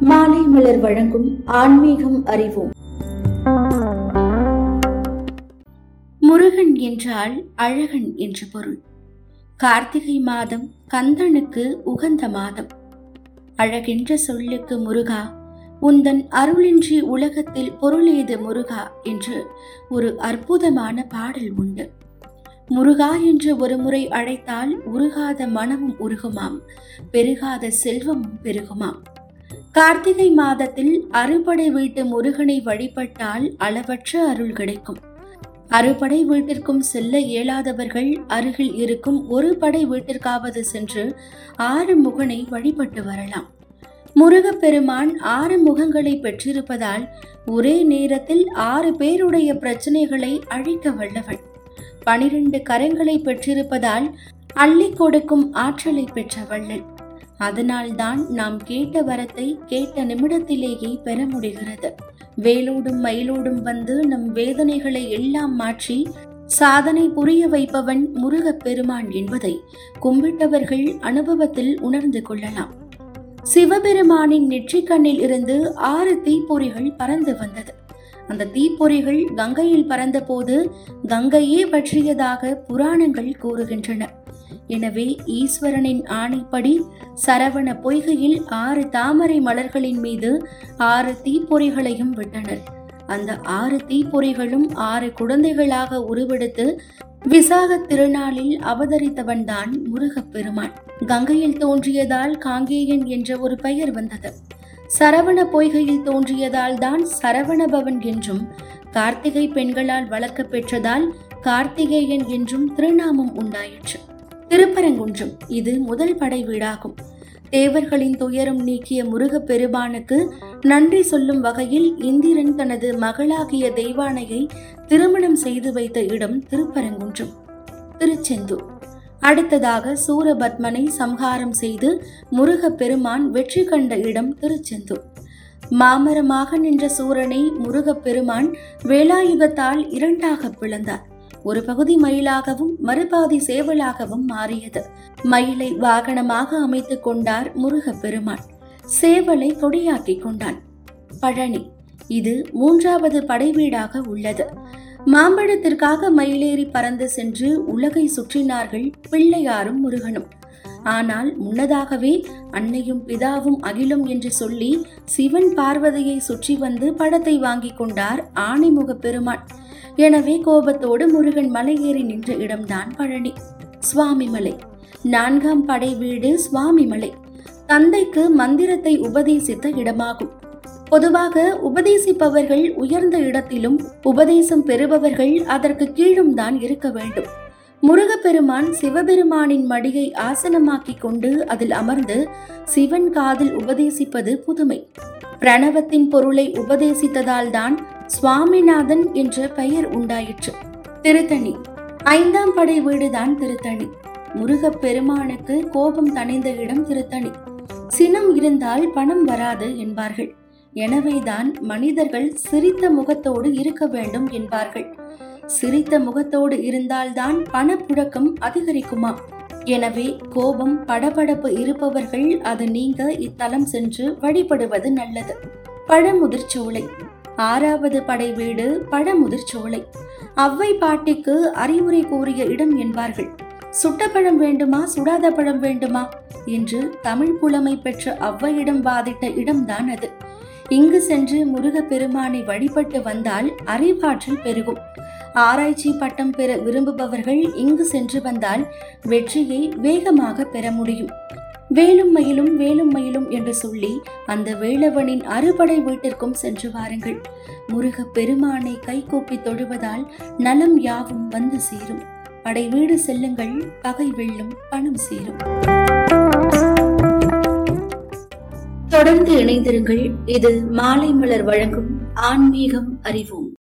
மாலை மலர் வழங்கும் ஆன்மீகம் அறிவோம். முருகன் என்றால் அழகன் என்று பொருள். கார்த்திகை மாதம் கந்தனுக்கு உகந்த மாதம். அழகென்ற சொல்லுக்கு முருகா உந்தன் அருளின்றி உலகத்தில் பொருளேது முருகா என்று ஒரு அற்புதமான பாடல் உண்டு. முருகா என்று ஒரு முறை அழைத்தால் உருகாத மனமும் உருகுமாம் பெருகாத செல்வமும் பெருகுமாம். கார்த்திகை மாதத்தில் அறுபடை வீட்டு முருகனை வழிபட்டால் அளவற்ற அருள் கிடைக்கும். அறுபடை வீட்டிற்கும் செல்ல இயலாதவர்கள் அருகில் இருக்கும் ஒரு படை வீட்டிற்காவது சென்று ஆறு முகனை வழிபட்டு வரலாம். முருகப்பெருமான் ஆறு முகங்களை பெற்றிருப்பதால் ஒரே நேரத்தில் ஆறு பேருடைய பிரச்சனைகளை அழிக்க வல்லவன். பனிரெண்டு கரங்களை பெற்றிருப்பதால் அள்ளி கொடுக்கும் ஆற்றலை பெற்ற வள்ளல் அதனால்தான் நாம் கேட்ட வரத்தை கேட்ட நிமிடத்திலேயே பெற முடிகிறது. வேலோடும் மயிலோடும் வந்து நம் வேதனைகளை எல்லாம் மாற்றி சாதனை புரிய வைப்பவன் முருகப் பெருமான் என்பதை கும்பிட்டவர்கள் அனுபவத்தில் உணர்ந்து கொள்ளலாம். சிவபெருமானின் நெற்றிக்கண்ணில் இருந்து ஆறு தீப்பொறிகள் பறந்து வந்தது. அந்த தீப்பொறிகள் கங்கையில் பறந்தபோது கங்கையே பற்றியதாக புராணங்கள் கூறுகின்றன. எனவே ஈஸ்வரனின் ஆணைப்படி சரவண பொய்கையில் ஆறு தாமரை மலர்களின் மீது ஆறு தீப்பொறிகளையும் விட்டனர். அந்த ஆறு தீப்பொறிகளும் ஆறு குழந்தைகளாக உருவெடுத்து விசாக திருநாளில் அவதரித்தவன்தான் முருகப்பெருமான். கங்கையில் தோன்றியதால் காங்கேயன் என்ற ஒரு பெயர் வந்தது. சரவண பொய்கையில் தோன்றியதால் தான் சரவணபவன் என்றும் கார்த்திகை பெண்களால் வளர்க்க பெற்றதால் கார்த்திகேயன் என்றும் திருநாமம் உண்டாயிற்று. திருப்பரங்குன்றம். இது முதல் படை வீடாகும். தேவர்களின் துயரம் நீக்கிய முருகப் பெருமானுக்கு நன்றி சொல்லும் வகையில் இந்திரன் தனது மகளாகிய தெய்வானையை திருமணம் செய்து வைத்த இடம் திருப்பரங்குன்றம். திருச்செந்தூர். அடுத்ததாக சூரபத்மனை சம்ஹாரம் செய்து முருகப் பெருமான் வெற்றி கண்ட இடம் திருச்செந்தூர். மாமரமாக நின்ற சூரனை முருகப் பெருமான் வேலாயுதத்தால் இரண்டாக பிளந்தார். ஒரு பகுதி மயிலாகவும் மறுபாதி சேவலாகவும் மாறியது. மயிலை வாகனமாக அமைத்துக் கொண்டார் முருகப்பெருமான். சேவலை கொடியாக்கிக் கொண்டான். பழனி இது மூன்றாவது படைவீடாக உள்ளது. மாம்பழத்திற்காக மயிலேறி பறந்து சென்று உலகை சுற்றினார்கள் பிள்ளையாரும் முருகனும். ஆனால் முன்னதாகவே அன்னையும் பிதாவும் அகிலும் என்று சொல்லி சிவன் பார்வதியை சுற்றி வந்து படத்தை வாங்கி கொண்டார் ஆணைமுக பெருமான். எனவே கோபத்தோடு முருகன் மலை ஏறி நின்ற இடம்தான் பழனி. சுவாமிமலை. நான்காம் படை வீடு சுவாமிமலை. தந்தைக்கு மந்திரத்தை உபதேசித்த இடமாகும். பொதுவாக உபதேசிப்பவர்கள் உயர்ந்த இடத்திலும் உபதேசம் பெறுபவர்கள் அதற்கு கீழும் தான் இருக்க வேண்டும். முருகப்பெருமான் சிவபெருமானின் மடியை ஆசனமாக்கி கொண்டு அதில் அமர்ந்து சிவன் காதில் உபதேசிப்பது புதுமை. பிரணவத்தின் பொருளை உபதேசித்ததால் தான் சுவாமிநாதன் என்ற பெயர் உண்டாயிற்று. திருத்தணி. ஐந்தாம் படை வீடுதான் திருத்தணி. முருகப் பெருமானுக்கு கோபம் தணிந்த இடம் திருத்தணி. சினம் இருந்தால் பணம் வராது என்பார்கள். எனவேதான் மனிதர்கள் சிரித்த முகத்தோடு இருக்க வேண்டும் என்பார்கள். சிரித்த முகத்தோடு இருந்தால்தான் பணப்புழக்கம் அதிகரிக்குமா? எனவே கோபம் படபடப்பு இருப்பவர்கள் அது நீங்க இத்தலம் சென்று வழிபடுவது நல்லது. பழமுதிர்ச்சோலை ஆறாவது படை வீடு பழமுதிர்ச்சோலை அவ்வை பாட்டிக்கு அறிவுரை கூறிய இடம் என்பார்கள். சுட்ட பழம் வேண்டுமா சுடாத பழம் வேண்டுமா? என்று தமிழ் புலமை பெற்ற அவ்வையிடம் வாதிட்ட இடம்தான் அது. இங்கு சென்று முருக பெருமானை வழிபட்டு வந்தால் அறிவாற்றல் பெருகும். ஆராய்ச்சி பட்டம் பெற விரும்புபவர்கள் இங்கு சென்று வந்தால் வெற்றியை வேகமாக பெற முடியும். வேலும் மயிலும் வேலும் மயிலும் என்று சொல்லி அந்த வேளவனின் அறுபடை வீட்டிற்கும் சென்று வாருங்கள். முருக பெருமானை கைகூப்பி தொழுவதால் நலம் யாவும் வந்து சேரும். படை வீடு செல்லுங்கள் பகை வெல்லும் பணம் சேரும். தொடர்ந்து இணைந்திருங்கள். இது மாலை மலர் வழங்கும் ஆன்மீகம் அறிவோம்.